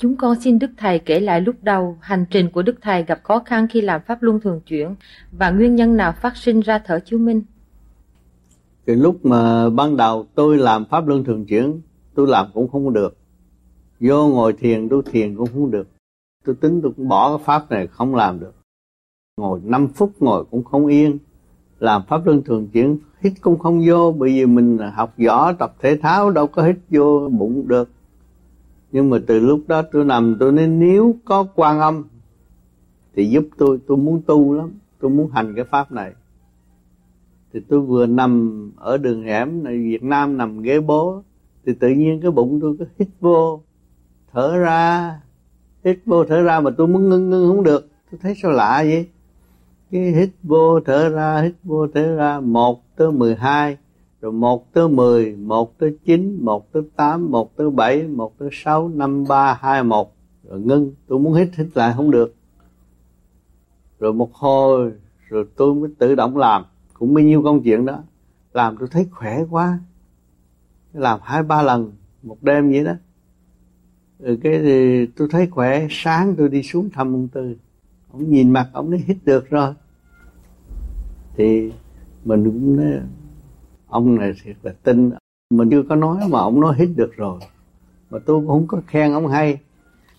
Chúng con xin Đức Thầy kể lại lúc đầu hành trình của Đức Thầy gặp khó khăn khi làm Pháp Luân Thường Chuyển và nguyên nhân nào phát sinh ra thở chiếu minh. thì lúc mà ban đầu tôi làm Pháp Luân Thường Chuyển, tôi làm cũng không được. Vô ngồi thiền, tôi thiền cũng không được. Tôi tính tôi cũng bỏ cái Pháp này không làm được. Ngồi 5 phút ngồi cũng không yên. Làm Pháp Luân Thường Chuyển, hít cũng không vô bởi vì mình học võ tập thể thao đâu có hít vô bụng được nhưng mà từ lúc đó tôi nằm, tôi nói nếu có quan âm thì giúp tôi tôi muốn tu lắm, tôi muốn hành cái pháp này. Thì tôi vừa nằm ở đường hẻm này, Việt Nam nằm ghế bố, thì tự nhiên cái bụng tôi cứ hít vô, thở ra, hít vô, thở ra mà tôi muốn ngưng ngưng không được. Tôi thấy sao lạ vậy? Cái hít vô, thở ra, hít vô, thở ra, một tới mười hai rồi một tới mười, một tới chín, một tới tám, một tới bảy, một tới sáu, năm, ba, hai, một. Rồi ngưng. Tôi muốn hít hít lại không được. Rồi một hồi, rồi tôi mới tự động làm. Cũng bao nhiêu công chuyện đó. Làm tôi thấy khỏe quá. Làm hai, ba lần một đêm vậy đó. Rồi cái thì tôi thấy khỏe. Sáng tôi đi xuống thăm ông tư. Ông nhìn mặt ông ấy hít được rồi. Thì mình cũng nói ông này thiệt là tin. Mình chưa có nói mà ông nói hít được rồi. Mà tôi cũng không có khen ông hay.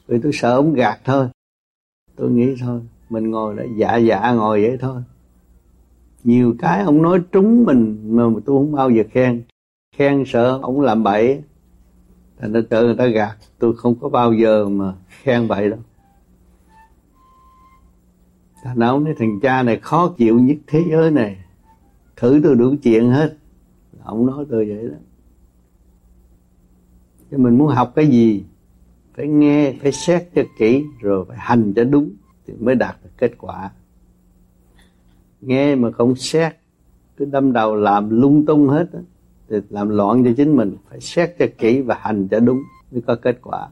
Vì tôi sợ ông gạt thôi. Tôi nghĩ thôi, mình ngồi đó dạ dạ ngồi vậy thôi. Nhiều cái ông nói trúng mình mà tôi không bao giờ khen. Khen sợ ông làm bậy. Thành ra tự người ta gạt. Tôi không có bao giờ mà khen bậy đâu. Thành ông nói, thằng cha này khó chịu nhất thế giới này. Thử tôi đủ chuyện hết ông nói tôi vậy đó. Chứ mình muốn học cái gì phải nghe phải xét cho kỹ rồi phải hành cho đúng thì mới đạt được kết quả. Nghe mà không xét cứ đâm đầu làm lung tung hết đó, thì làm loạn cho chính mình. Phải xét cho kỹ và hành cho đúng mới có kết quả.